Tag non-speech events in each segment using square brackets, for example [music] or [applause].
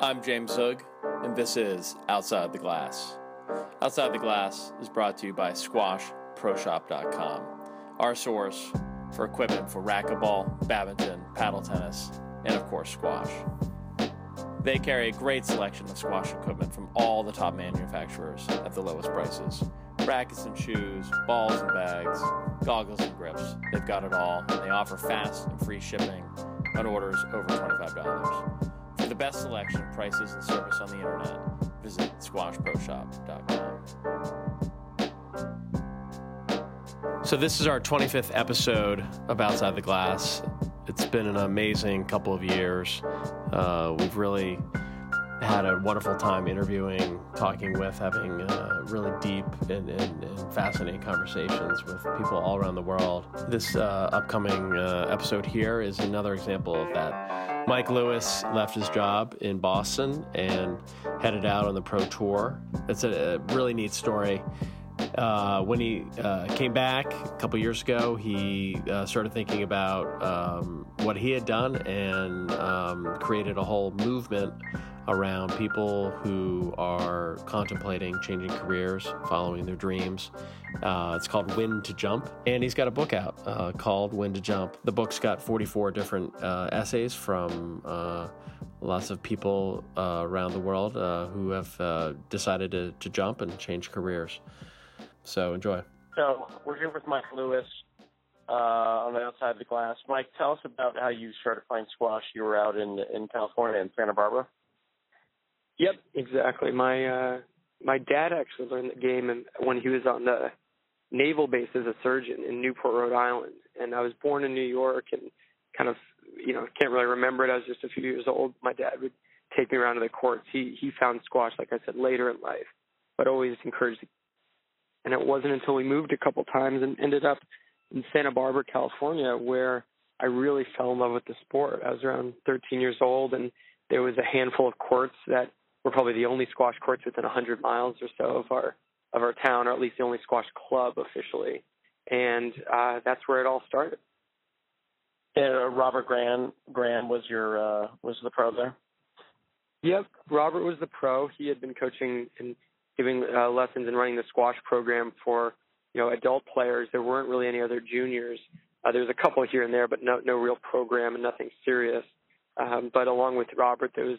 I'm James Zug, and this is Outside the Glass. Outside the Glass is brought to you by SquashProShop.com, our source for equipment for racquetball, badminton, paddle tennis, and of course, squash. They carry a great selection of squash equipment from all the top manufacturers at the lowest prices. Rackets and shoes, balls and bags, goggles and grips. They've got it all, and they offer fast and free shipping on orders over $25. Best selection, prices, and service on the internet, visit squashproshop.com. So, this is our 25th episode of Outside the Glass. It's been an amazing couple of years. Uh, we've really had a wonderful time interviewing, talking with, having uh, really deep and, and, and, fascinating conversations with people all around the world. This uh, upcoming uh, episode here is another example of that. Mike Lewis left his job in Boston and headed out on the pro tour. It's a, a really neat story. Uh, when he uh, came back a couple years ago, he uh, started thinking about um, what he had done and um, created a whole movement around people who are contemplating changing careers, following their dreams. Uh, it's called When to Jump, and he's got a book out uh, called When to Jump. The book's got 44 different uh, essays from uh, lots of people uh, around the world uh, who have decided to, to jump and change careers. So enjoy. So we're here with Mike Lewis. on the outside of the glass, Mike, tell us about how you started playing squash. You were out in in California in Santa Barbara. Yep, exactly. My uh, my dad actually learned the game when he was on the naval base as a surgeon in Newport, Rhode Island. And I was born in New York and kind of, you know, can't really remember it. I was just a few years old. My dad would take me around to the courts. He he found squash, like I said, later in life, but always encouraged. And it wasn't until we moved a couple times and ended up in Santa Barbara, California, where I really fell in love with the sport. I was around 13 years old, and there was a handful of courts that we're probably the only squash courts within 100 miles or so of our of our town, or at least the only squash club officially, and uh, that's where it all started. And uh, Robert Graham Graham was your uh, was the pro there. Yep, Robert was the pro. He had been coaching and giving uh, lessons and running the squash program for you know adult players. There weren't really any other juniors. Uh, there was a couple here and there, but no no real program and nothing serious. Um, but along with Robert, there was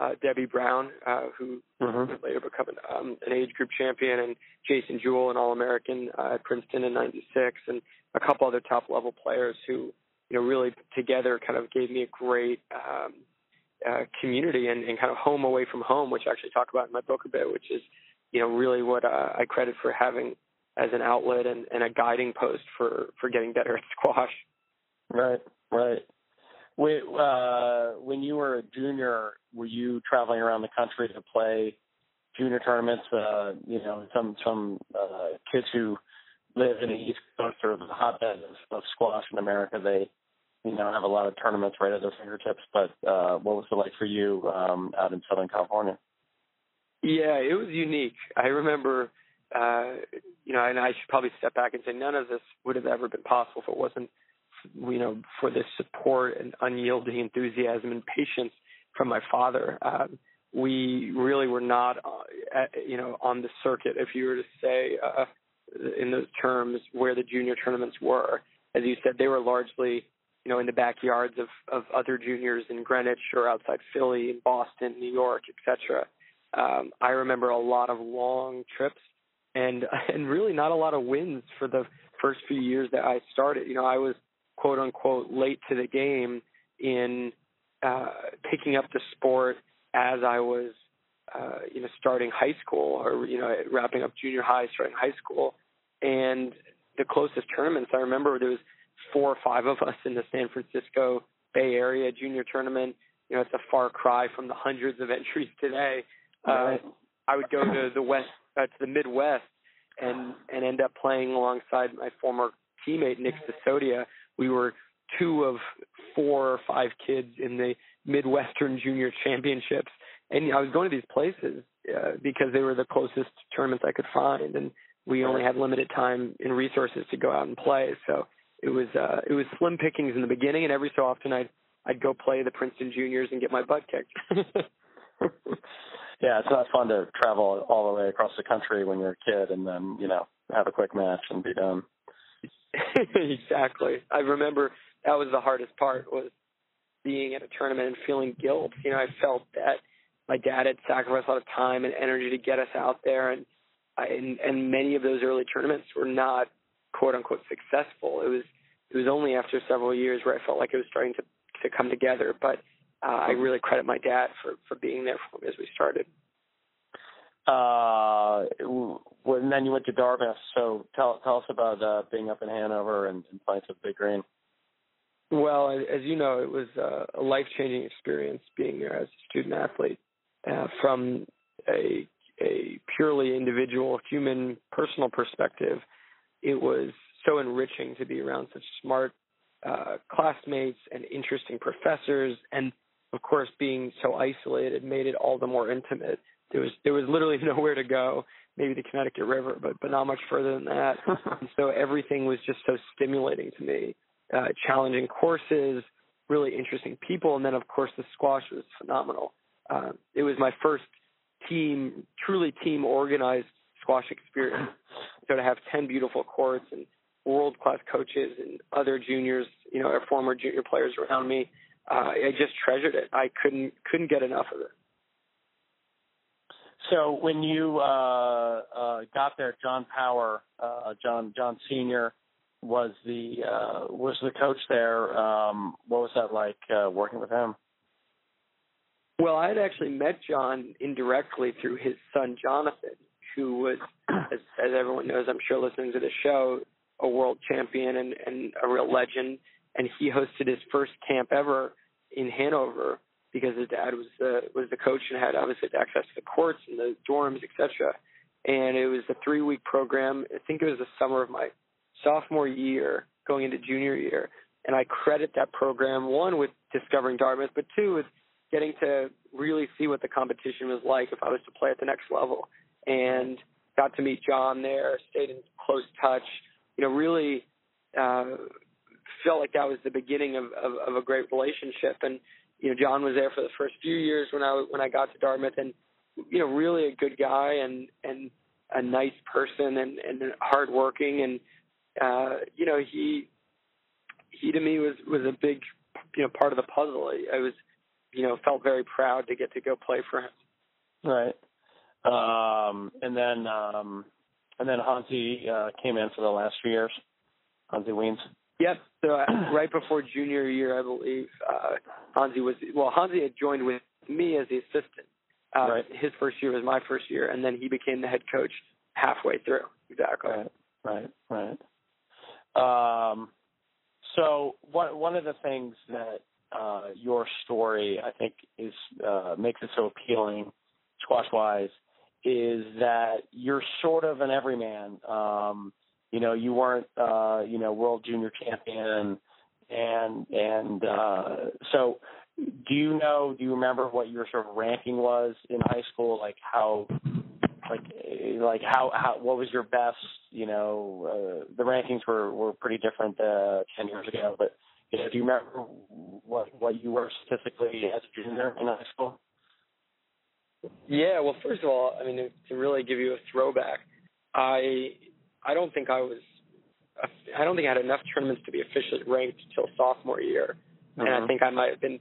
uh, Debbie Brown, uh, who mm-hmm. would later become an, um, an age group champion, and Jason Jewell, an All American uh, at Princeton in '96, and a couple other top level players who, you know, really together kind of gave me a great um, uh, community and, and kind of home away from home, which I actually talk about in my book a bit, which is, you know, really what uh, I credit for having as an outlet and, and a guiding post for for getting better at squash. Right, right. When, uh, when you were a junior, were you traveling around the country to play junior tournaments? Uh, you know, some some uh, kids who live in the East Coast or the hotbed of, of squash in America, they you know have a lot of tournaments right at their fingertips. But uh, what was it like for you um, out in Southern California? Yeah, it was unique. I remember, uh, you know, and I should probably step back and say none of this would have ever been possible if it wasn't you know, for this support and unyielding enthusiasm and patience from my father. Um, we really were not, uh, at, you know, on the circuit, if you were to say, uh, in those terms, where the junior tournaments were. As you said, they were largely, you know, in the backyards of, of other juniors in Greenwich or outside Philly, in Boston, New York, etc. Um, I remember a lot of long trips and [laughs] and really not a lot of wins for the first few years that I started. You know, I was quote unquote late to the game in uh, picking up the sport as I was, uh, you know, starting high school or you know wrapping up junior high, starting high school, and the closest tournaments I remember there was four or five of us in the San Francisco Bay Area junior tournament. You know, it's a far cry from the hundreds of entries today. Uh, I would go to the west, uh, to the Midwest, and and end up playing alongside my former teammate Nick Sisodia, we were two of four or five kids in the Midwestern Junior Championships, and I was going to these places uh, because they were the closest tournaments I could find, and we only had limited time and resources to go out and play. So it was uh, it was slim pickings in the beginning, and every so often I'd I'd go play the Princeton Juniors and get my butt kicked. [laughs] yeah, it's not fun to travel all the way across the country when you're a kid and then you know have a quick match and be done. Exactly. I remember that was the hardest part was being at a tournament and feeling guilt. You know, I felt that my dad had sacrificed a lot of time and energy to get us out there, and I, and, and many of those early tournaments were not quote unquote successful. It was it was only after several years where I felt like it was starting to to come together. But uh, I really credit my dad for for being there for me as we started. Uh, and then you went to Dartmouth. So tell tell us about uh, being up in Hanover and, and playing the Big Green. Well, as you know, it was uh, a life changing experience being there as a student athlete. Uh, from a a purely individual, human, personal perspective, it was so enriching to be around such smart uh, classmates and interesting professors, and of course, being so isolated made it all the more intimate. There was there was literally [laughs] nowhere to go, maybe the Connecticut River, but but not much further than that. [laughs] and so everything was just so stimulating to me. Uh, challenging courses, really interesting people, and then of course the squash was phenomenal. Uh, it was my first team, truly team organized squash experience. [laughs] So to have 10 beautiful courts and world class coaches and other juniors, you know, our former junior players around me, uh, I just treasured it. I couldn't couldn't get enough of it. So when you uh, uh, got there, John Power, uh, John John Senior, was the uh, was the coach there. Um, what was that like uh, working with him? Well, I had actually met John indirectly through his son Jonathan, who was, [clears throat] as, as everyone knows, I'm sure listening to the show, a world champion and, and a real legend. And he hosted his first camp ever in Hanover because his dad was the was the coach and had obviously access to the courts and the dorms, etc. And it was a three week program. I think it was the summer of my sophomore year, going into junior year. And I credit that program one with discovering Dartmouth, but two with getting to really see what the competition was like if I was to play at the next level. And got to meet John there, stayed in close touch. You know, really uh, felt like that was the beginning of, of, of a great relationship. And you know, John was there for the first few years when I when I got to Dartmouth, and you know, really a good guy and and a nice person and and hardworking, and uh, you know, he he to me was was a big you know part of the puzzle. I, I was you know felt very proud to get to go play for him. Right. Um, and then um, and then Hansi uh, came in for the last few years. Hansi Wiens. Yep. So uh, [clears throat] right before junior year, I believe uh, Hansi was well. Hansi had joined with me as the assistant. Uh, right. His first year was my first year, and then he became the head coach halfway through. Exactly. Right. Right. Right. Um, so one one of the things that uh, your story I think is uh, makes it so appealing, squash wise, is that you're sort of an everyman. Um, you know, you weren't uh, you know world junior champion, and and uh, so do you know? Do you remember what your sort of ranking was in high school? Like how like like how how what was your best you know uh, the rankings were were pretty different uh, ten years ago but you know do you remember what what you were statistically as a junior in high school yeah well first of all i mean to really give you a throwback i i don't think i was i don't think i had enough tournaments to be officially ranked until sophomore year and i think i might have been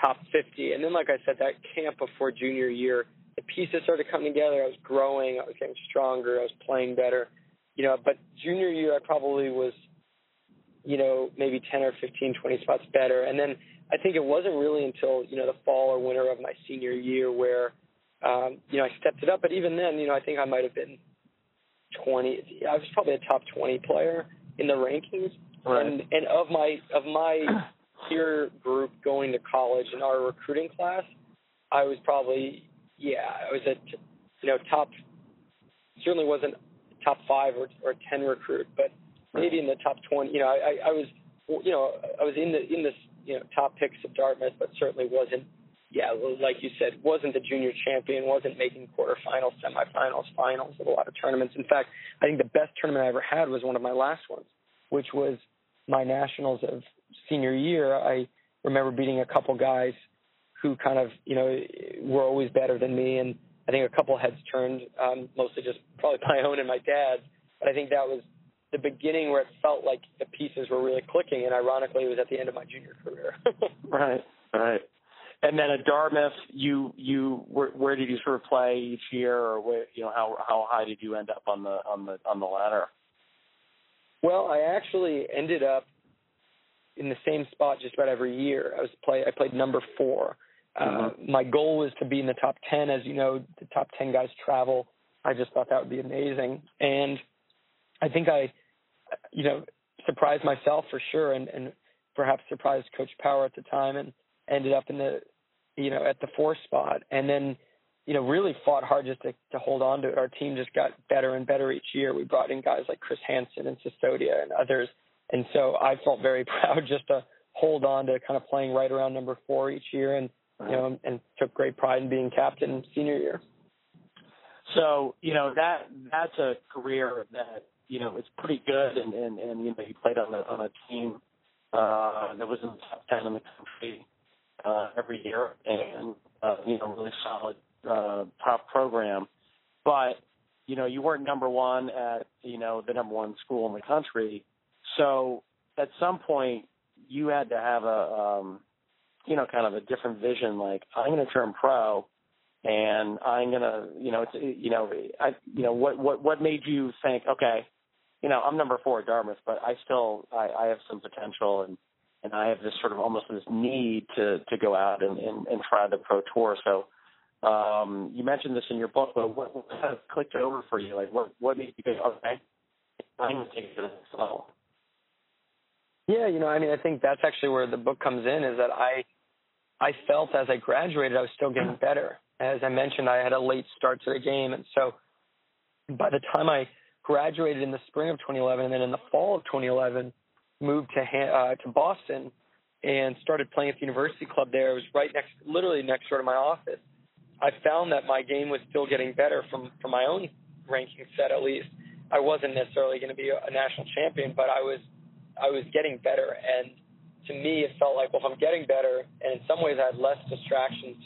top 50 and then like i said that camp before junior year the pieces started coming together. I was growing. I was getting stronger. I was playing better. You know, but junior year I probably was, you know, maybe 10 or 15, 20 spots better. And then I think it wasn't really until, you know, the fall or winter of my senior year where, um, you know, I stepped it up. But even then, you know, I think I might have been 20. I was probably a top 20 player in the rankings. Right. And, and of my, of my [clears throat] peer group going to college in our recruiting class, I was probably yeah, I was at you know top certainly wasn't top five or or ten recruit, but maybe in the top twenty. You know, I I was you know I was in the in this you know top picks of Dartmouth, but certainly wasn't. Yeah, like you said, wasn't the junior champion, wasn't making quarterfinals, semifinals, finals of a lot of tournaments. In fact, I think the best tournament I ever had was one of my last ones, which was my nationals of senior year. I remember beating a couple guys who kind of you know were always better than me, and I think a couple heads turned, um, mostly just probably [laughs] my own and my dad's. But I think that was the beginning where it felt like the pieces were really clicking, and ironically, it was at the end of my junior career. [laughs] right, right. And then at Dartmouth, you you where, where did you sort of play each year, or where, you know how how high did you end up on the on the on the ladder? Well, I actually ended up in the same spot just about every year. I was play I played number 4. Uh, mm-hmm. Uh, my goal was to be in the top 10 as you know, the top 10 guys travel. I just thought that would be amazing. And I think I you know, surprised myself for sure and and perhaps surprised coach Power at the time and ended up in the you know, at the fourth spot and then you know, really fought hard just to, to hold on to it. Our team just got better and better each year. We brought in guys like Chris Hansen and Sisodia and others. And so I felt very [laughs] proud just to hold on to kind of playing right around number four each year and, you know, and took great pride in being captain senior year. So, you know, that, that's a career that, you know, it's pretty good and, and, and, you know, you played on a, on a team, uh, that was in the top 10 in the country, uh, every year and, uh, you know, really solid uh, top program, but you know you weren't number one at you know the number one school in the country. So at some point you had to have a um, you know kind of a different vision. Like I'm going to turn pro, and I'm going to you know it's you know I you know what what what made you think okay you know I'm number four at Dartmouth, but I still I, I have some potential and and I have this sort of almost this need to to go out and and, and try the pro tour. So um, you mentioned this in your book, but what, what kind of clicked over for you? Like, what what made you think, okay, I'm to take it to the next level? Yeah, you know, I mean, I think that's actually where the book comes in. Is that I I felt as I graduated, I was still getting better. As I mentioned, I had a late start to the game, and so by the time I graduated in the spring of 2011, and then in the fall of 2011, moved to uh, to Boston and started playing at the University Club there. It was right next, literally next door to my office. I found that my game was still getting better from from my own ranking set at least. I wasn't necessarily going to be a national champion, but I was I was getting better and to me it felt like well if I'm getting better and in some ways I had less distractions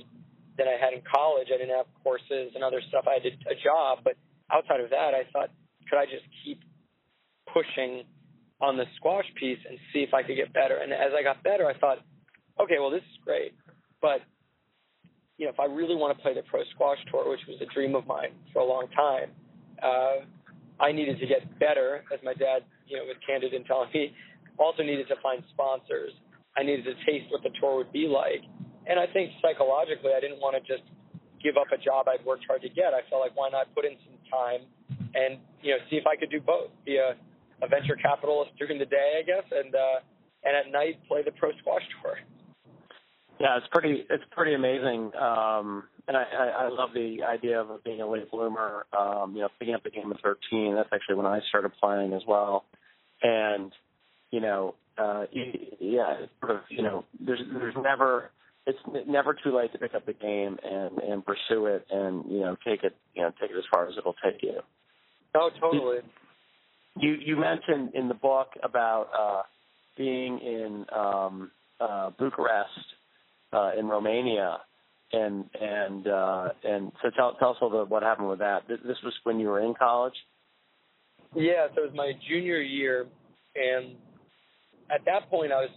than I had in college. I didn't have courses and other stuff. I did a job, but outside of that I thought could I just keep pushing on the squash piece and see if I could get better. And as I got better I thought, okay, well this is great, but you know, if I really want to play the pro squash tour, which was a dream of mine for a long time, uh, I needed to get better, as my dad, you know, was candid in telling me. Also needed to find sponsors. I needed to taste what the tour would be like, and I think psychologically, I didn't want to just give up a job I'd worked hard to get. I felt like why not put in some time and you know see if I could do both, be a, a venture capitalist during the day, I guess, and uh, and at night play the pro squash tour. Yeah, it's pretty it's pretty amazing. Um and I, I, I love the idea of being a late bloomer. Um, you know, picking up the game at thirteen, that's actually when I started playing as well. And, you know, uh yeah, it's sort of you know, there's there's never it's never too late to pick up the game and and pursue it and you know take it you know take it as far as it'll take you. Oh, totally. You you mentioned in the book about uh being in um uh Bucharest uh, in Romania, and and uh, and so tell tell us a little what happened with that. This, this was when you were in college. Yeah, so it was my junior year, and at that point I was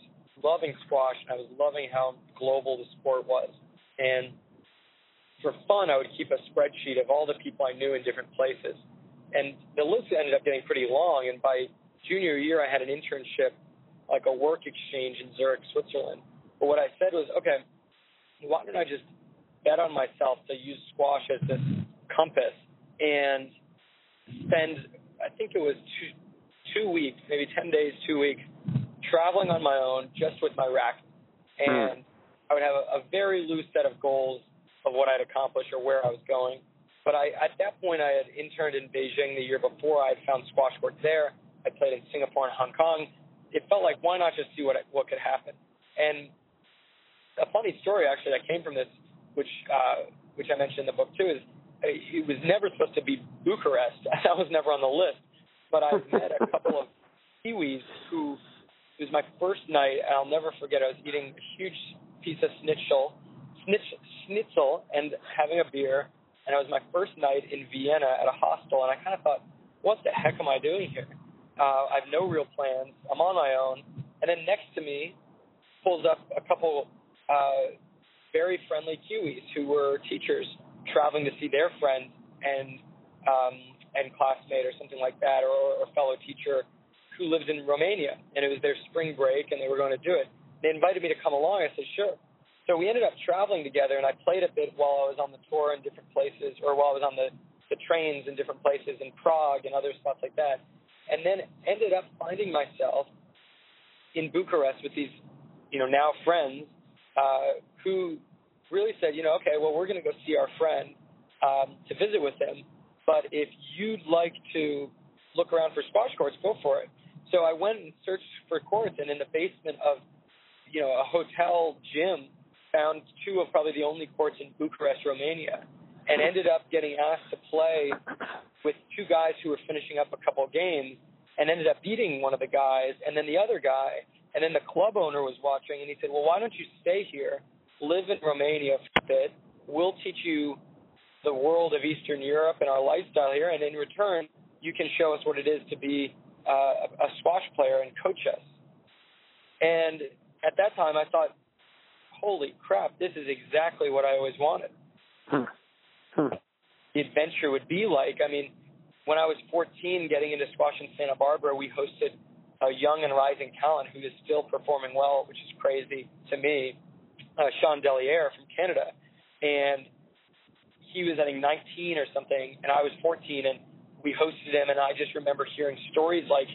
loving squash and I was loving how global the sport was. And for fun, I would keep a spreadsheet of all the people I knew in different places. And the list ended up getting pretty long. And by junior year, I had an internship, like a work exchange in Zurich, Switzerland. But what I said was, okay, why don't I just bet on myself to use squash as this compass and spend, I think it was two, two weeks, maybe 10 days, two weeks, traveling on my own just with my racket. Hmm. And I would have a, a very loose set of goals of what I'd accomplish or where I was going. But I, at that point, I had interned in Beijing the year before. I had found squash work there. I played in Singapore and Hong Kong. It felt like why not just see what what could happen. And a funny story actually that came from this, which uh, which I mentioned in the book too, is uh, it was never supposed to be Bucharest. [laughs] That was never on the list. But I met a couple of Kiwis who it was my first night, and I'll never forget. I was eating a huge piece of schnitzel, schnitzel and having a beer. And it was my first night in Vienna at a hostel, and I kind of thought, what the heck am I doing here? Uh, I have no real plans. I'm on my own. And then next to me pulls up a couple uh, very friendly Kiwis who were teachers traveling to see their friend and um, and classmate or something like that, or, or a fellow teacher who lives in Romania, and it was their spring break, and they were going to do it. They invited me to come along. I said, sure. So we ended up traveling together, and I played a bit while I was on the tour in different places, or while I was on the the trains in different places in Prague and other spots like that, and then ended up finding myself in Bucharest with these, you know, now friends uh, who really said, you know, okay, well, we're going to go see our friend um, to visit with him, but if you'd like to look around for squash courts, go for it. So I went and searched for courts, and in the basement of, you know, a hotel gym, found two of probably the only courts in Bucharest, Romania, and ended up getting asked to play with two guys who were finishing up a couple of games, and ended up beating one of the guys, and then the other guy, and then the club owner was watching, and he said, "Well, why don't you stay here, live in Romania for a bit? We'll teach you the world of Eastern Europe and our lifestyle here, and in return, you can show us what it is to be uh, a squash player and coach us. And at that time, I thought, holy crap, this is exactly what I always wanted. Hmm. Hmm. The adventure would be like, I mean, when I was 14, getting into squash in Santa Barbara, we hosted a young and rising talent who is still performing well, which is crazy to me, uh, Shawn Delierre from Canada. And he was, I think, 19 or something, and I was 14, and we hosted him, and I just remember hearing stories like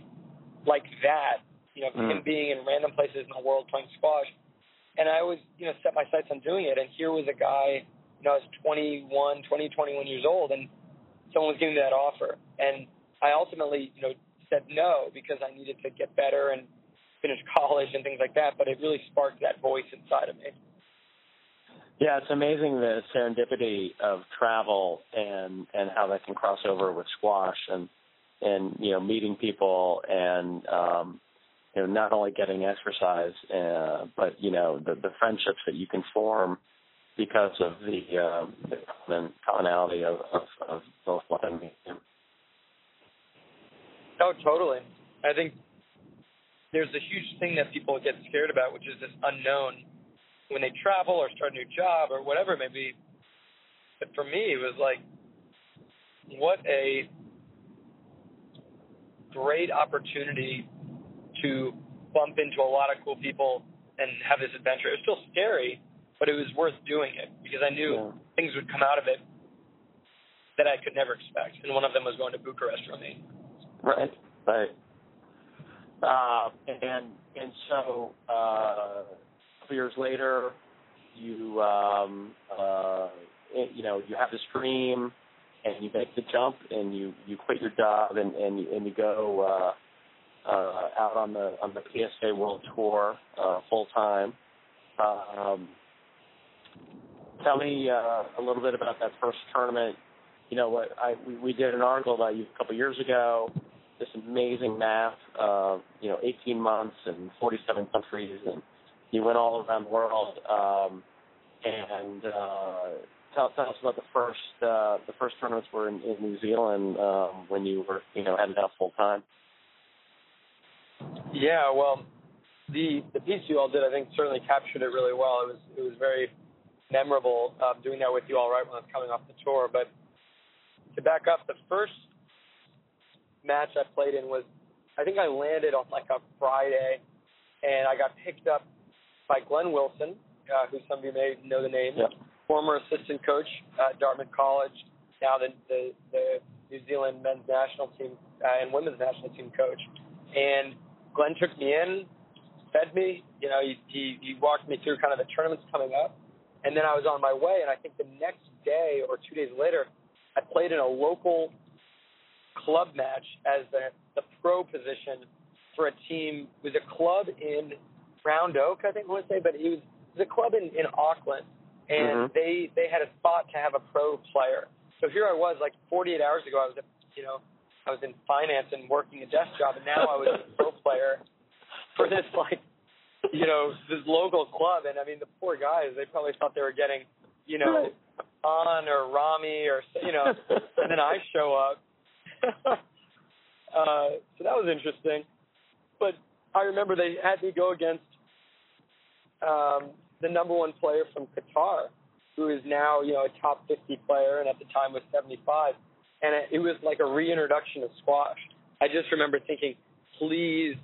like that, you know, mm. him being in random places in the world playing squash, and I always, you know, set my sights on doing it. And here was a guy, you know, I was 21, 20, 21 years old, and someone was giving me that offer, and I ultimately, you know, said no because I needed to get better and finish [laughs] college and things like that. But it really sparked that voice inside of me. Yeah, it's amazing the serendipity of travel and and how that can cross over with squash and and you know meeting people and um you know not only getting exercise uh, but you know the the friendships that you can form because of the uh, the commonality of, of, of both one and medium. Oh, totally. I think there's a huge thing that people get scared about, which is this unknown when they travel or start a new job or whatever it may be. But for me, it was like, what a great opportunity to bump into a lot of cool people and have this adventure. It was still scary, but it was worth doing it because I knew yeah. things would come out of it that I could never expect. And one of them was going to Bucharest for me. Right, right. Uh, and and so uh, couple years later, you um, uh, you know you have this dream, and you make the jump, and you you quit your job, and and and you go uh, out on the on the PSA World Tour uh, full time. Um, tell me uh, a little bit about that first tournament. You know what I we, we did an article about you a couple years ago. This amazing math, uh, you know, 18 months and 47 countries, and you went all around the world. Um, and uh, tell, tell us about the first uh, the first tournaments were in, in New Zealand um, when you were you know headed out full time. Yeah, well, the the piece you all did, I think, certainly captured it really well. It was it was very memorable uh, doing that with you all right when I was coming off the tour. But to back up, the first match I played in was I think I landed on like a Friday, and I got picked up by Glenn Wilson, uh, who some of you may know the name, yep. former assistant coach at Dartmouth College, now the the, the New Zealand men's national team uh, and women's national team coach. And Glenn took me in, fed me. You know, he, he he walked me through kind of the tournaments coming up, and then I was on my way. And I think the next day or two days later, I played in a local club match as the the pro position for a team. It was a club in Round Oak, I think I want to say, but he was, it was a club in, in Auckland, and mm-hmm. they they had a spot to have a pro player. So here I was, like 48 hours ago, I was, you know, I was in finance and working a desk job, and now I was a pro player for this like you know, this local club, and I mean, the poor guys, they probably thought they were getting, you know, on or Rami or you know, [laughs] and then I show up. [laughs] uh, so that was interesting. But I remember they had me go against um, the number one player from Qatar, who is now you know a top 50 player, and at the time was 75. And it, it was like a reintroduction of squash. I just remember thinking, please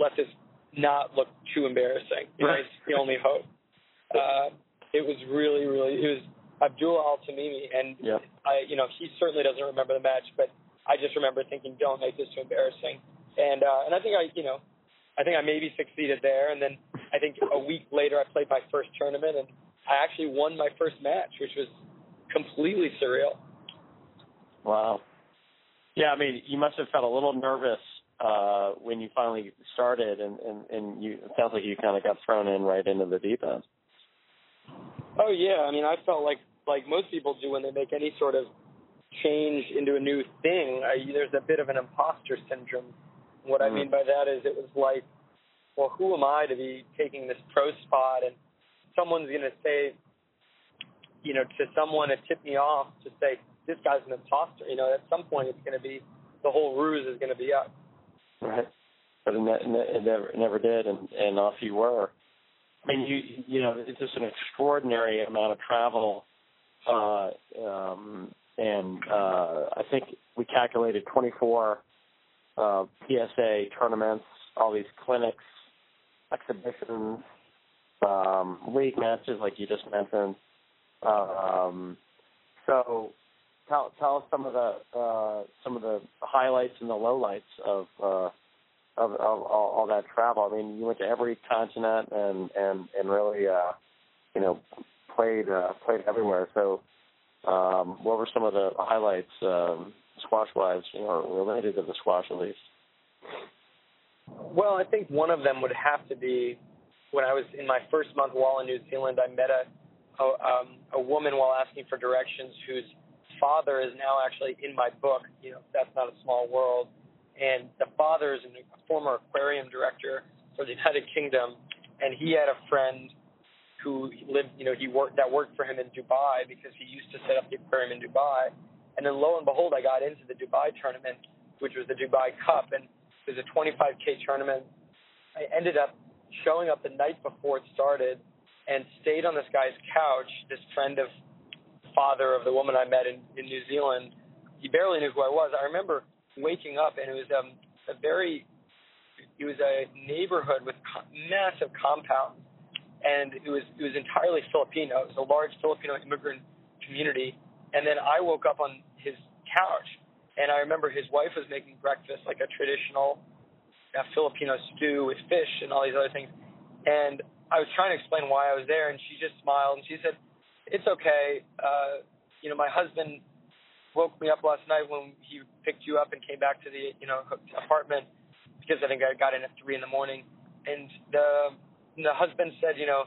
let this not look too embarrassing. You know, it's the only hope. Uh, it was really, really. It was Abdul Al Tamimi, and yeah. I, you know, he certainly doesn't remember the match, but I just remember thinking, don't make this too embarrassing. And uh, and I think I, you know, I think I maybe succeeded there. And then I think a week later, I played my first tournament, and I actually won my first match, which was completely surreal. Wow. Yeah, I mean, you must have felt a little nervous uh, when you finally started, and, and, and you it sounds like you kind of got thrown in right into the deep end. Oh yeah, I mean, I felt like like most people do when they make any sort of change into a new thing. I, there's a bit of an imposter syndrome. What mm. I mean by that is, it was like, well, who am I to be taking this pro spot? And someone's going to say, you know, to someone to tip me off to say this guy's an imposter. You know, at some point it's going to be the whole ruse is going to be up. Right. But it, never, never did, and and off you were. I mean, you you know, it's just an extraordinary amount of travel, uh, um, and uh, I think we calculated 24 uh, PSA tournaments, all these clinics, exhibitions, um, league matches, like you just mentioned. Um, so, tell tell us some of the uh, some of the highlights and the lowlights of. Uh, of, of all, all that travel. I mean, you went to every continent and and and really, uh, you know, played uh, played everywhere. So, um, what were some of the highlights, um, squash wise, you know, related to the squash at least? Well, I think one of them would have to be when I was in my first month while in New Zealand. I met a a, um, a woman while asking for directions whose father is now actually in my book. You know, that's not a small world and the father is a former aquarium director for the [laughs] United Kingdom, and he had a friend who lived, you know, he worked that worked for him in Dubai because he used to set up the aquarium in Dubai. And then lo and behold, I got into the Dubai tournament, which was the Dubai Cup, and it was a 25k tournament. I ended up showing up the night before it started and stayed on this guy's couch. This friend of father of the woman I met in, in New Zealand, he barely knew who I was. I remember waking up, and it was um, a very, it was a neighborhood with co- massive compounds, and it was it was entirely Filipino. It was a large Filipino immigrant community, and then I woke up on his couch, and I remember his wife was making breakfast, like a traditional uh, Filipino stew with fish and all these other things, and I was trying to explain why I was there, and she just smiled and she said, "It's okay. Uh, you know, my husband woke me up last night when he picked you up and came back to the you know apartment because I think I got in at three in the morning, and the the husband said, you know,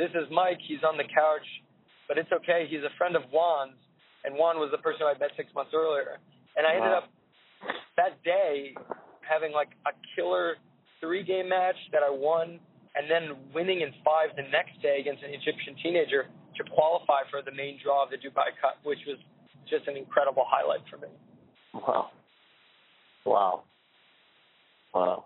this is Mike. He's on the couch, but it's okay. He's a friend of Juan's, and Juan was the person I met six months earlier, and I ended up that day having like a killer three game match that I won, and then winning in five the next day against an Egyptian teenager to qualify for the main draw of the Dubai Cup, which was just an incredible highlight for me. Wow. Wow. Wow.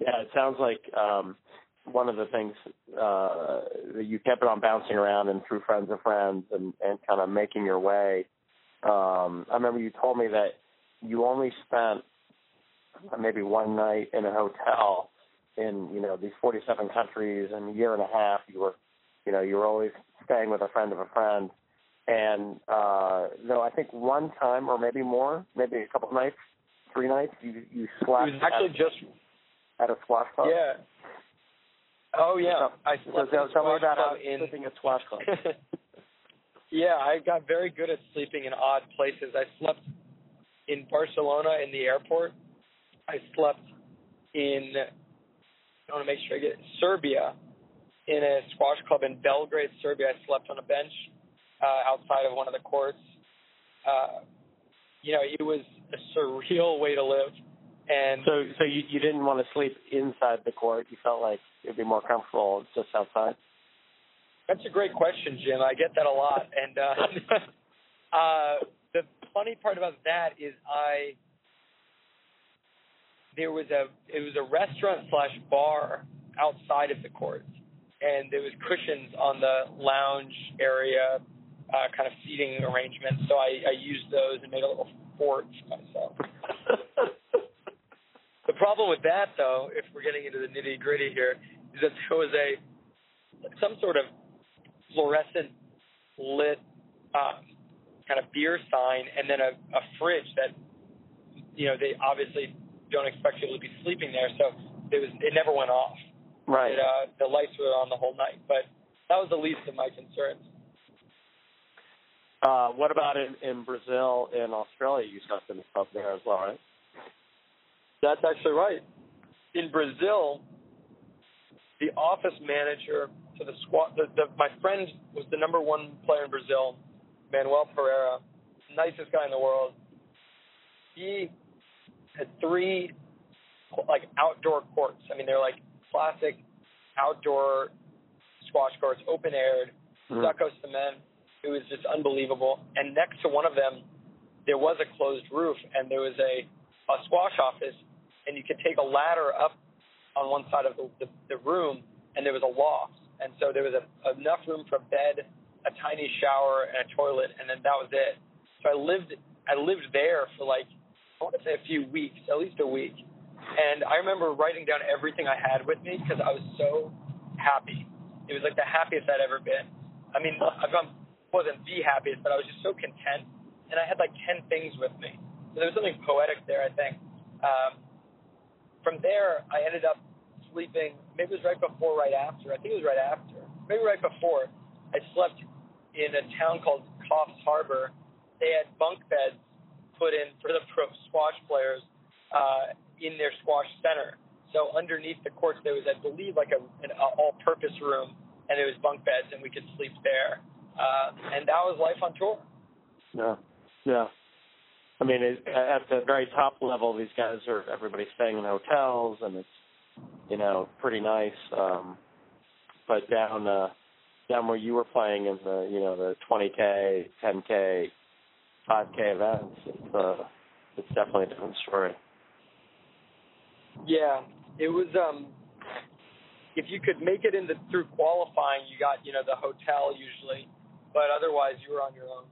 Yeah, it sounds like um, one of the things uh, that you kept on bouncing around and through friends of friends and, and kind of making your way. Um, I remember you told me that you only spent maybe one night in a hotel in you know these 47 countries and a year and a half. You were, you know, you were always staying with a friend of a friend. And uh, no, I think one time or maybe more, maybe a couple of nights, three nights, you you squashed. It was actually at, just at a squash club. Yeah. Oh yeah, so, I slept so, at a squash club uh, in sleeping at squash club. yeah, I got very good at sleeping in odd places. I slept in Barcelona in the airport. I slept in I want to make sure I get it, Serbia in a squash club in Belgrade, Serbia. I slept on a bench uh, outside of one of the courts. Uh, you know, it was a surreal way to live. And so, so you you didn't want to sleep inside the court. You felt like it'd be more comfortable just outside. That's a great question, Jim. I get that a lot. And uh, [laughs] uh, the funny part about that is I there was a it was a restaurant slash bar outside of the court, and there was cushions on the lounge area, uh, kind of seating arrangement. So I, I used those and made a little fort for myself. the problem with that, though, if we're getting into the nitty gritty here, is that there was a some sort of fluorescent lit um, kind of beer sign, and then a, a fridge that you know they obviously don't expect people to be sleeping there, so it was it never went off. Right. It, uh, the lights were on the whole night, but that was the least of my concerns. Uh, what about in, in Brazil and Australia? You slept in the pub there as well, right? That's actually right. In Brazil, the office manager to the squad, the, the, my friend was the number one player in Brazil, Manuel Pereira, nicest guy in the world. He had three like outdoor courts. I mean, they're like classic outdoor squash courts, open aired, Mhm. stucco cement. It was just unbelievable. And next to one of them, there was a closed roof, and there was a, a squash office, and you could take a ladder up on one side of the, the, the room, and there was a loft. And so there was a, enough room for a bed, a tiny shower, and a toilet, and then that was it. So I lived I lived there for like I want to say a few weeks, at least a week. And I remember writing down everything I had with me because I was so happy. It was like the happiest I'd ever been. I mean, I wasn't the happiest, but I was just so content. And I had like 10 things with me. So there was something poetic there, I think. Um, from there, I ended up sleeping, maybe it was right before, right after. I think it was right after. Maybe right before. I slept in a town called Coffs Harbor. They had bunk beds put in for the pro squash players uh, in their squash center. So underneath the courts, there was, I believe, like a, an all-purpose room, and there was bunk beds, and we could sleep there. Uh, and that was life on tour. Yeah. Yeah. I mean, it, at the very top level, these guys are everybody's staying in hotels, and it's you know pretty nice. Um, but down uh, down where you were playing in the you know the 20k, 10k, 5k events, it's uh, it's definitely a different story. Yeah, it was. um If you could make it into through qualifying, you got you know the hotel usually, but otherwise you were on your own.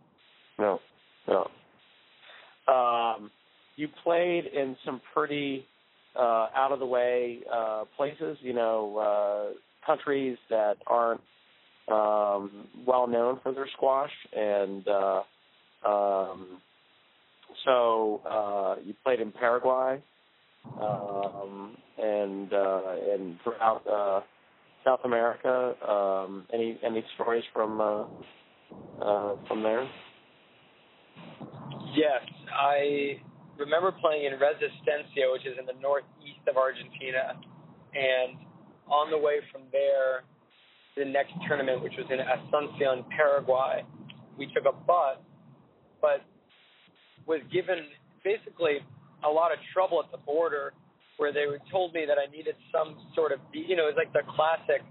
No, no. Um, you played in some pretty uh, out of the way uh, places, you know, uh, countries that aren't um, well known for their squash, and uh, um, so uh, you played in Paraguay um, and uh, and throughout uh, South America. Um, any any stories from uh, uh, from there? Yes, I remember playing in Resistencia, which is in the northeast of Argentina, and on the way from there, the next tournament, which was in Asuncion, Paraguay, we took a bus, but was given basically a lot of trouble at the border, where they were told me that I needed some sort of, you know, it's like the classic.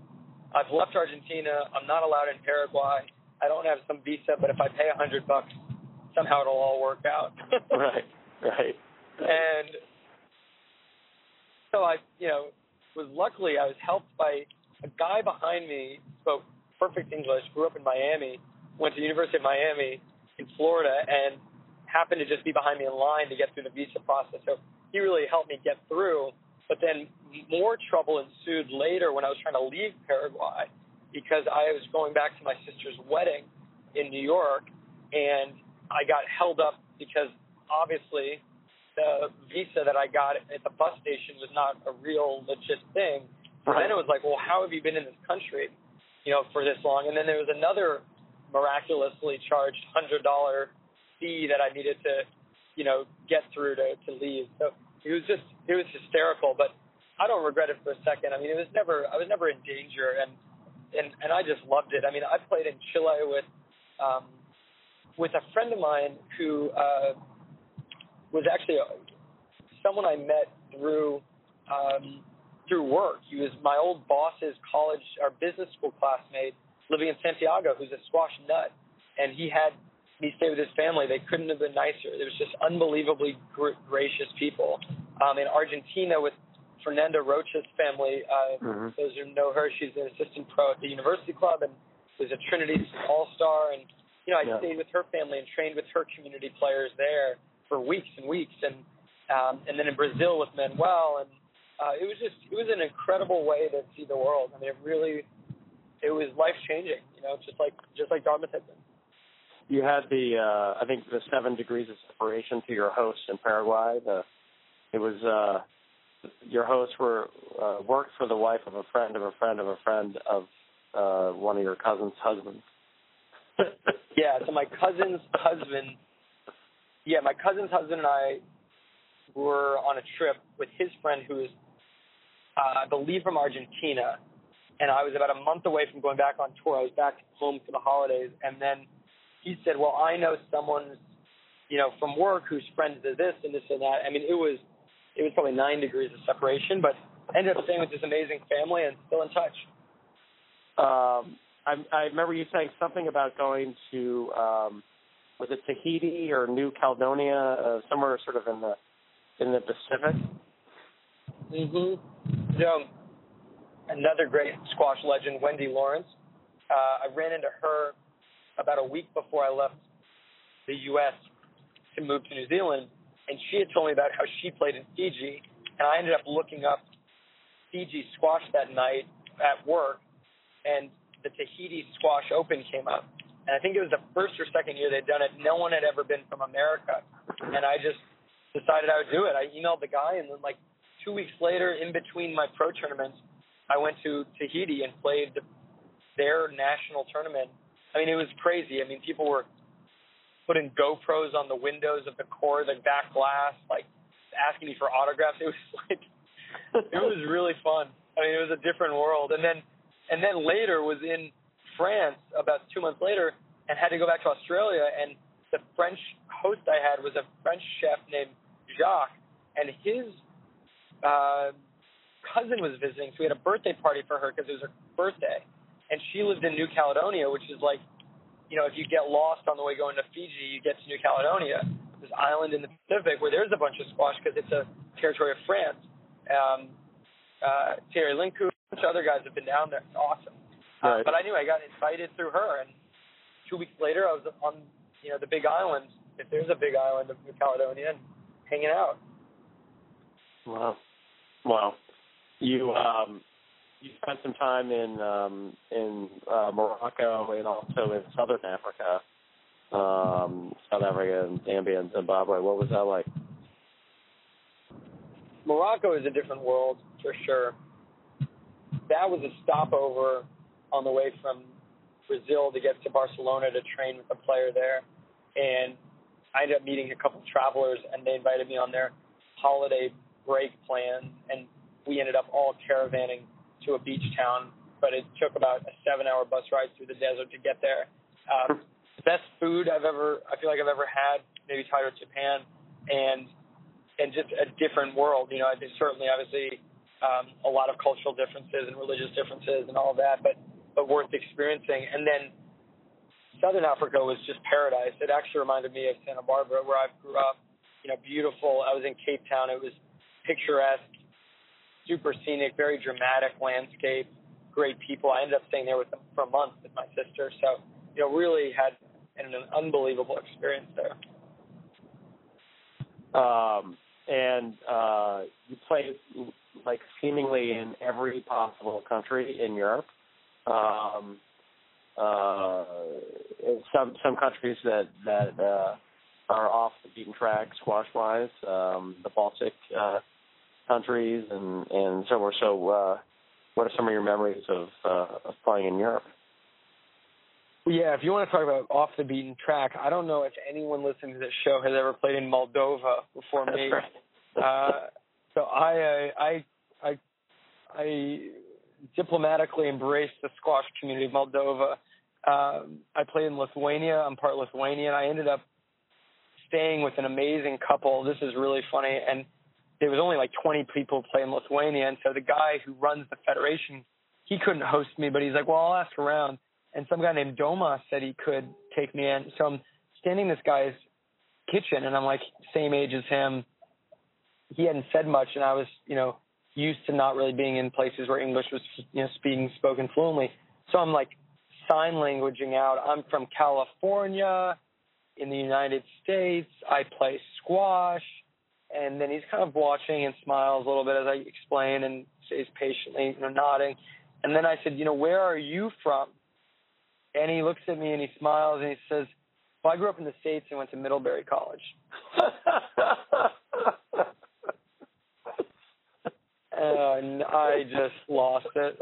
I've left Argentina. I'm not allowed in Paraguay. I don't have some visa, but if I pay a hundred bucks, somehow it'll all work out. [laughs] right, right. And so I, you know, was luckily I was helped by a guy behind me spoke perfect English, grew up in Miami, went to the University of Miami in Florida, and happened to just be behind me in line to get through the visa process. So he really helped me get through. But then more trouble ensued later when I was trying to leave Paraguay because I was going back to my sister's wedding in New York, and I got held up because obviously the visa that I got at the bus station was not a real legit thing. And then it was like, well, how have you been in this country, you know, for this long? And then there was another miraculously charged hundred dollar fee that I needed to, you know, get through to to leave. So it was just it was hysterical, but I don't regret it for a second. I mean, it was never I was never in danger, and and and I just loved it. I mean, I played in Chile with um, with a friend of mine who uh, was actually someone I met through um, through work. He was my old boss's college or business school classmate living in Santiago, who's a squash nut, and he had me stay with his family. They couldn't have been nicer. They was just unbelievably gr- gracious people. Um, in Argentina with Fernanda Rocha's family. Uh, mm-hmm. Those who know her, she's an assistant pro at the University Club and was a Trinity All Star. And you know, I yeah. stayed with her family and trained with her community players there for weeks and weeks. And um, and then in Brazil with Manuel, and uh, it was just it was an incredible way to see the world. I mean, it really it was life changing. You know, just like just like Dartmouth had been. You had the uh, I think the seven degrees of separation to your host in Paraguay. The it was uh your hosts were uh, worked for the wife of a friend of a friend of a friend of uh, one of your cousin's husbands. [laughs] yeah, so my cousin's husband. Yeah, my cousin's husband and I were on a trip with his friend who is, uh, I believe, from Argentina, and I was about a month away from going back on tour. I was back home for the holidays, and then he said, "Well, I know someone's, you know, from work whose friend does this and this and that." I mean, it was it was probably nine degrees of separation, but I ended up staying with this amazing family and still in touch. Um, I, I remember you saying something about going to um, was it Tahiti or New Caledonia, uh, somewhere sort of in the in the Pacific. Mhm. So another great squash legend, Wendy Lawrence. Uh, I ran into her about a week before I left the U.S. to move to New Zealand, and she had told me about how she played in Fiji, and I ended up looking up Fiji squash that night at work, and the Tahiti Squash Open came up, and I think it was the first or second year they'd done it. No one had ever been from America, and I just decided I would do it. I emailed the guy, and then like two weeks later, in between my pro tournaments, I went to Tahiti and played their national tournament. I mean, it was crazy. I mean, people were putting GoPros on the windows of the core, the back glass, like asking me for autographs. It was [laughs] like it was really fun. I mean, it was a different world. And then and then later was in France about two months later and had to go back to Australia. And the French host I had was a French chef named Jacques, and his uh, cousin was visiting, so we had a birthday party for her because it was her birthday. And she lived in New Caledonia, which is like you know, if you get lost on the way going to Fiji, you get to New Caledonia, this island in the Pacific where there's a bunch of squash because it's a territory of France. Um, uh, Thierry Lincou, a bunch of other guys have been down there. It's awesome. Uh, right. Uh, but I knew I got invited through her, and two weeks later I was on, you know, the Big Island, if there's a Big Island of New Caledonia, and hanging out. Wow, wow. You um, you spent some time in um, in uh, Morocco and also in Southern Africa, um, South Africa and Zambia and Zimbabwe. What was that like? Morocco is a different world for sure. That was a stopover on the way from Brazil to get to Barcelona to train with a player there, and I ended up meeting a couple of travelers, and they invited me on their holiday break plan, and we ended up all caravanning to a beach town, but it took about a seven-hour bus ride through the desert to get there. Um, best food I've ever, I feel like I've ever had, maybe tied with Japan, and and just a different world. You know, I certainly, obviously, um, a lot of cultural differences and religious differences and all that, but but worth experiencing. And then Southern Africa was just paradise. It actually reminded me of Santa Barbara, where I grew up. You know, beautiful. I was in Cape Town. It was picturesque super scenic, very dramatic landscape, great people. I ended up staying there with them for a month with my sister. So, you know, really had an, an unbelievable experience there. Um, and uh, you played like seemingly in every possible country in Europe. Um, uh, some some countries that that uh, are off the beaten track squash wise. Um, the Baltic uh, countries and and so forth. So, uh, what are some of your memories of uh, of playing in Europe? Yeah, if you want to talk about off the beaten track, I don't know if anyone listening to this show has ever played in Moldova before me. uh, so I, uh, I, I, I diplomatically embraced the squash community of Moldova. Um, I played in Lithuania. I'm part Lithuanian. I ended up staying with an amazing couple. This is really funny, and there was only like 20 people playing Lithuania, and so the guy who runs the federation, he couldn't host me, but he's like, well, I'll ask around. And some guy named Doma said he could take me in. So I'm standing in this guy's kitchen, and I'm like same age as him. He hadn't said much, and I was, you know, used to not really being in places where English was, you know, speaking spoken fluently. So I'm like sign languaging out. I'm from California in the United States. I play squash. And then he's kind of watching and smiles a little bit as I explain and stays patiently, you know, nodding. And then I said, you know, where are you from? And he looks at me and he smiles and he says, well, I grew up in the States and went to Middlebury College. [laughs] and I just lost it.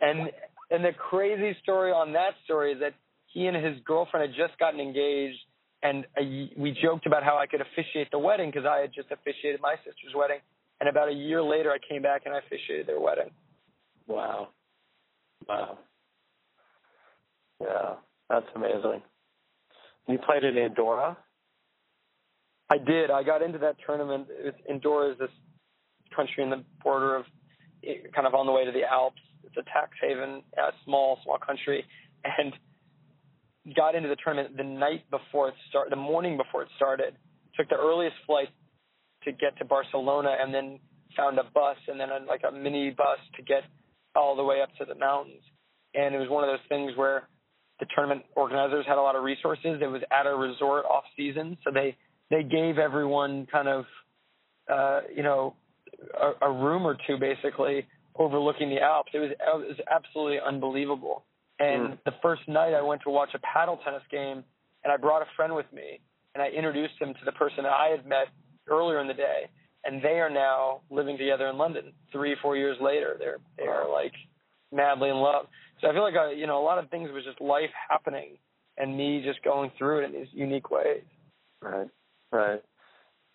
And and the crazy story on that story is that he and his girlfriend had just gotten engaged, and a, we joked about how I could officiate the wedding because I had just officiated my sister's wedding. And about a year later, I came back and I officiated their wedding. Wow. Wow. Yeah, that's amazing. You played in Andorra? I did. I got into that tournament. It was, Andorra is this country in the border of, eh, kind of on the way to the Alps. It's a tax haven, a small, small country, and got into the tournament the night before it started, the morning before it started. Took the earliest flight to get to Barcelona, and then found a bus, and then a, like a mini bus to get all the way up to the mountains. And it was one of those things where the tournament organizers had a lot of resources. It was at a resort off season, so they they gave everyone kind of uh, you know a, a room or two basically overlooking the Alps. It was it was absolutely unbelievable. And mm. the first night I went to watch a paddle tennis game, and I brought a friend with me, and I introduced him to the person that I had met earlier in the day, and they are now living together in London. Three four years later, they're they are like madly in love. So I feel like I, you know a lot of things was just life happening, and me just going through it in these unique ways. Right, right.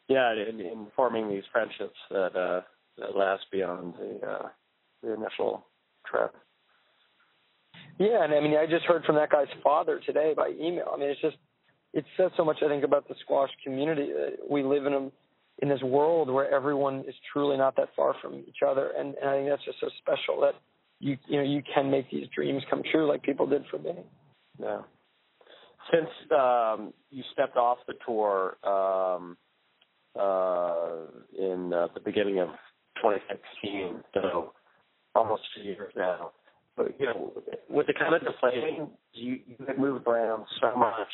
Yeah, in, in forming these friendships that uh, that last beyond the uh, the initial trip. Yeah, and I mean, I just heard from that guy's father today by email. I mean, it's just it says so much. I think about the squash community we live in a in this world where everyone is truly not that far from each other, and, and I think that's just so special that you you know you can make these dreams come true like people did for me. Yeah. Since um, you stepped off the tour um, uh, in uh, the beginning of 2016, so almost two years now. But you know, with the kind of deflating, you you had moved around so much.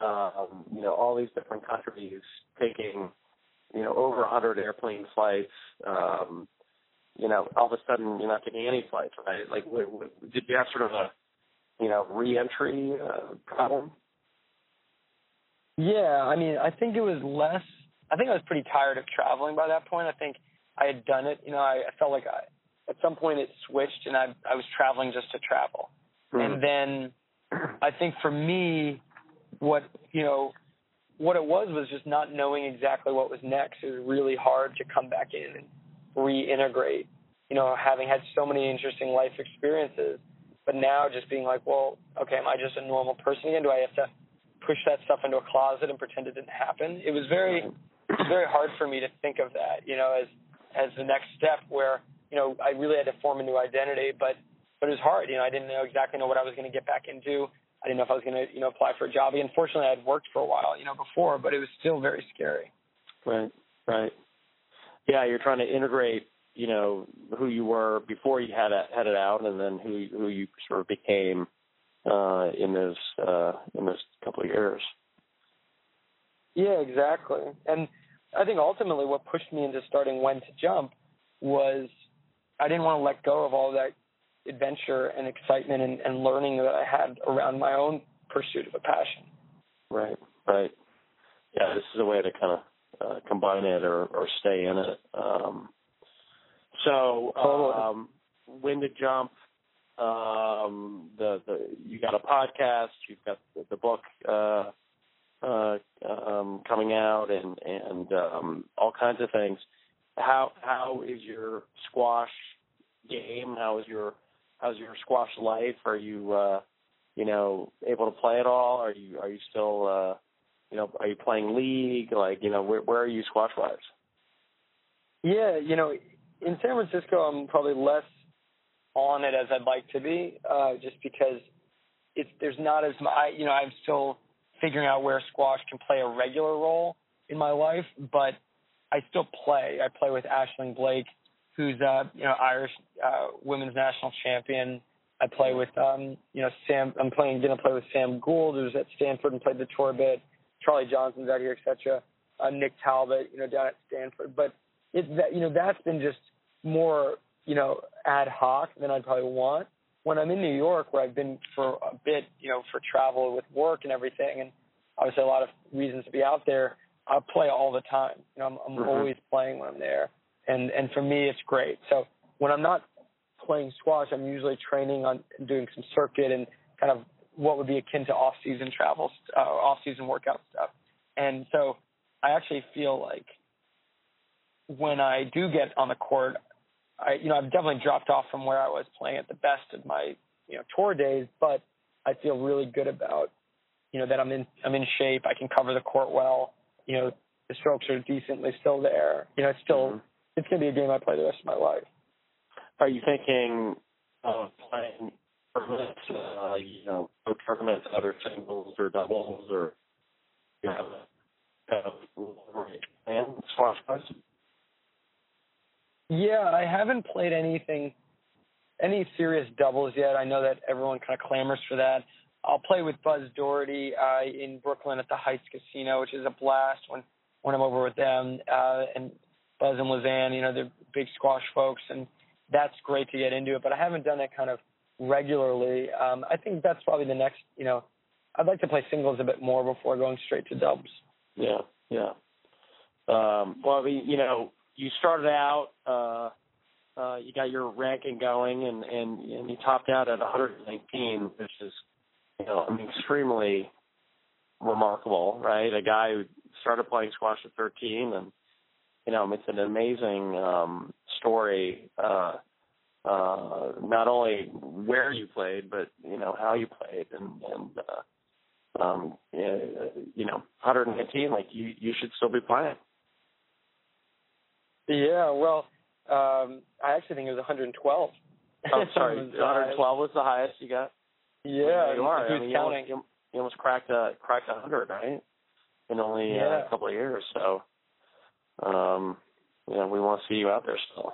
Um, you know, all these different countries, taking you know over a hundred airplane flights. Um, you know, all of a sudden you're not taking any flights, right? Like, w- w- did you have sort of a you know reentry uh, problem? Yeah, I mean, I think it was less. I think I was pretty tired of traveling by that point. I think I had done it. You know, I, I felt like I at some point it switched and I I was traveling just to travel. Mm-hmm. And then I think for me what you know what it was was just not knowing exactly what was next. It was really hard to come back in and reintegrate. You know, having had so many interesting life experiences, but now just being like, well, okay, am I just a normal person again? Do I have to push that stuff into a closet and pretend it didn't happen? It was very, very hard for me to think of that. You know, as as the next step where you know, I really had to form a new identity, but but it was hard. You know, I didn't know exactly know what I was going to get back into. I didn't know if I was going to, you know, apply for a job. Unfortunately, I had worked for a while, you know, before, but it was still very scary. Right, right. Yeah, you're trying to integrate, you know, who you were before you had it, had it out, and then who who you sort of became uh, in those uh, in those couple of years. Yeah, exactly. And I think ultimately what pushed me into starting when to jump was I didn't want to let go of all that adventure and excitement and, and learning that I had around my own pursuit of a passion. Right, right. Yeah, this is a way to kind of uh, combine it or, or stay in it. Um, so, um, when to jump? Um, the the you got a podcast, you've got the, the book uh, uh, um, coming out, and and um, all kinds of things how how is your squash game? How is your how's your squash life? Are you uh, you know able to play at all? Are you are you still uh, you know are you playing league? Like you know where where are you squash wise? Yeah, you know, in San Francisco, I'm probably less on it as I'd like to be, uh, just because it's there's not as much. You know, I'm still figuring out where squash can play a regular role in my life, but I still play. I play with Aisling Blake, who's uh, you know Irish uh, women's national champion. I play with um, you know Sam. I'm playing gonna play with Sam Gould, who's at Stanford and played the tour a bit. Charlie Johnson's out here, etc. Uh, Nick Talbot, you know, down at Stanford. But it's that you know that's been just more you know ad hoc than I'd probably want. When I'm in New York, where I've been for a bit, you know, for travel with work and everything, and obviously a lot of reasons to be out there, I play all the time. You know, I'm, I'm mm-hmm. always playing when I'm there, and and for me, it's great. So when I'm not playing squash, I'm usually training on doing some circuit and kind of what would be akin to off-season travel, uh, off-season workout stuff. And so I actually feel like when I do get on the court, I you know I've definitely dropped off from where I was playing at the best of my you know tour days, but I feel really good about you know that I'm in I'm in shape. I can cover the court well. You know the strokes are decently still there. You know it's still mm-hmm. it's gonna be a game I play the rest of my life. Are you thinking of playing tournaments, uh, you know, tournaments, other singles or doubles, or you have kind of plan squash wise? Yeah, I haven't played anything, any serious doubles yet. I know that everyone kind of clamors for that. I'll play with Buzz Doherty uh, in Brooklyn at the Heights Casino, which is a blast when when I'm over with them. Uh, and Buzz and Lizanne, you know, they're big squash folks, and that's great to get into it. But I haven't done it kind of regularly. Um, I think that's probably the next. You know, I'd like to play singles a bit more before going straight to dubs. Yeah, yeah. Um, well, I mean, you know, you started out, uh, uh, you got your ranking going, and and and you topped out at 119, which is, you know, I mean, extremely remarkable, right? A guy who started playing squash at 13, and you know, it's an amazing um, story. Uh, uh, not only where you played, but you know how you played, and and uh, um, you know, 119, like you you should still be playing. Yeah, well, um, I actually think it was 112. Oh, sorry, [laughs] 112 was the highest you got. Yeah, you are. I mean, you almost, you almost cracked a cracked a hundred, right? In only yeah. uh, a couple of years. So, um, you know, we want to see you out there still.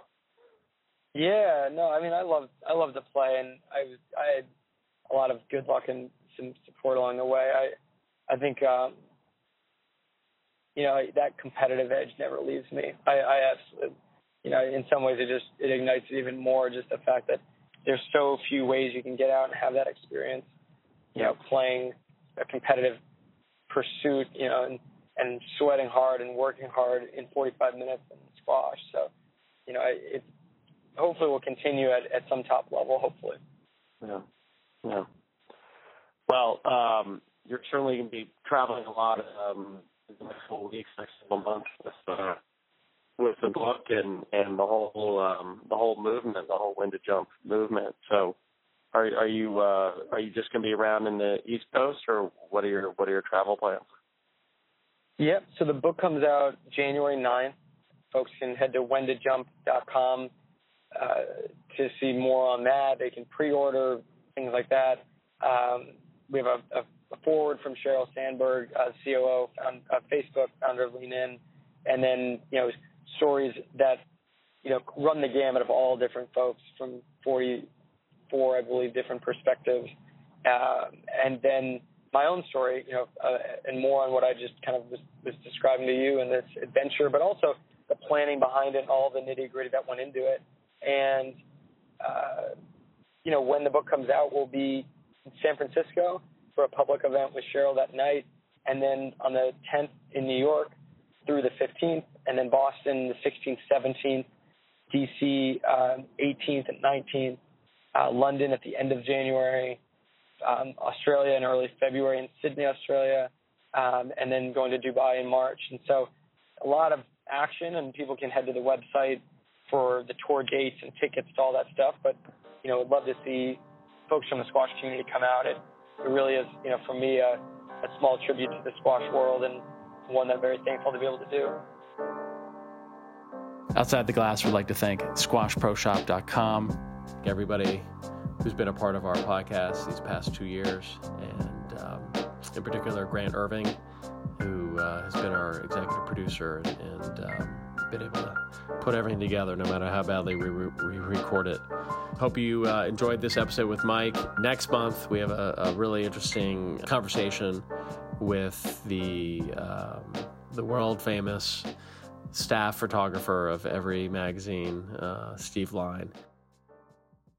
Yeah, no, I mean, I love I love to play, and I I had a lot of good luck and some support along the way. I I think um, you know that competitive edge never leaves me. I, I absolutely, you know, in some ways it just it ignites it even more. Just the fact that there's so few ways you can get out and have that experience. You know, playing a competitive pursuit, you know, and and sweating hard and working hard in 45 minutes in squash. So, you know, it hopefully will continue at at some top level. Hopefully. Yeah. Yeah. Well, um, you're certainly going to be traveling a lot um, in the next couple weeks, next couple months with uh, with the book and and the whole um, the whole movement, the whole when to jump movement. So, are are you uh, are you just going to be around in the East Coast, or what are your what are your travel plans? Yep. So the book comes out January 9th. Folks can head to whentojump.com uh, to see more on that. They can pre-order things like that. Um, we have a, a a foreword from Sheryl Sandberg, uh, COO, found, uh, Facebook founder of Lean In, and then you know stories that you know run the gamut of all different folks from 44, I believe, different perspectives, uh, and then my own story, you know, uh, and more on what I just kind of was, was describing to you in this adventure, but also the planning behind it, all the nitty gritty that went into it, and uh, you know when the book comes out, we'll be in San Francisco for a public event with Sheryl that night, and then on the 10th in New York through the 15th, and then Boston the 16th, 17th, DC uh, 18th and 19th, uh, London at the end of January, um, Australia in early February, and Sydney, Australia, um, and then going to Dubai in March. And so a lot of action, and people can head to the website for the tour dates and tickets to all that stuff. But you know, would love to see folks from the squash community come out. It it really is, you know, for me, a, a small tribute to the squash world and one that I'm very thankful to be able to do. Outside the Glass we'd like to thank squashproshop.com, everybody who's been a part of our podcast these past two years, and um, in particular, Grant Irving, who uh, has been our executive producer and um, been able to put everything together no matter how badly we re- record it. Hope you uh, enjoyed this episode with Mike. Next month, we have a, a really interesting conversation with the, um, the world famous staff photographer of every magazine, uh, Steve Line.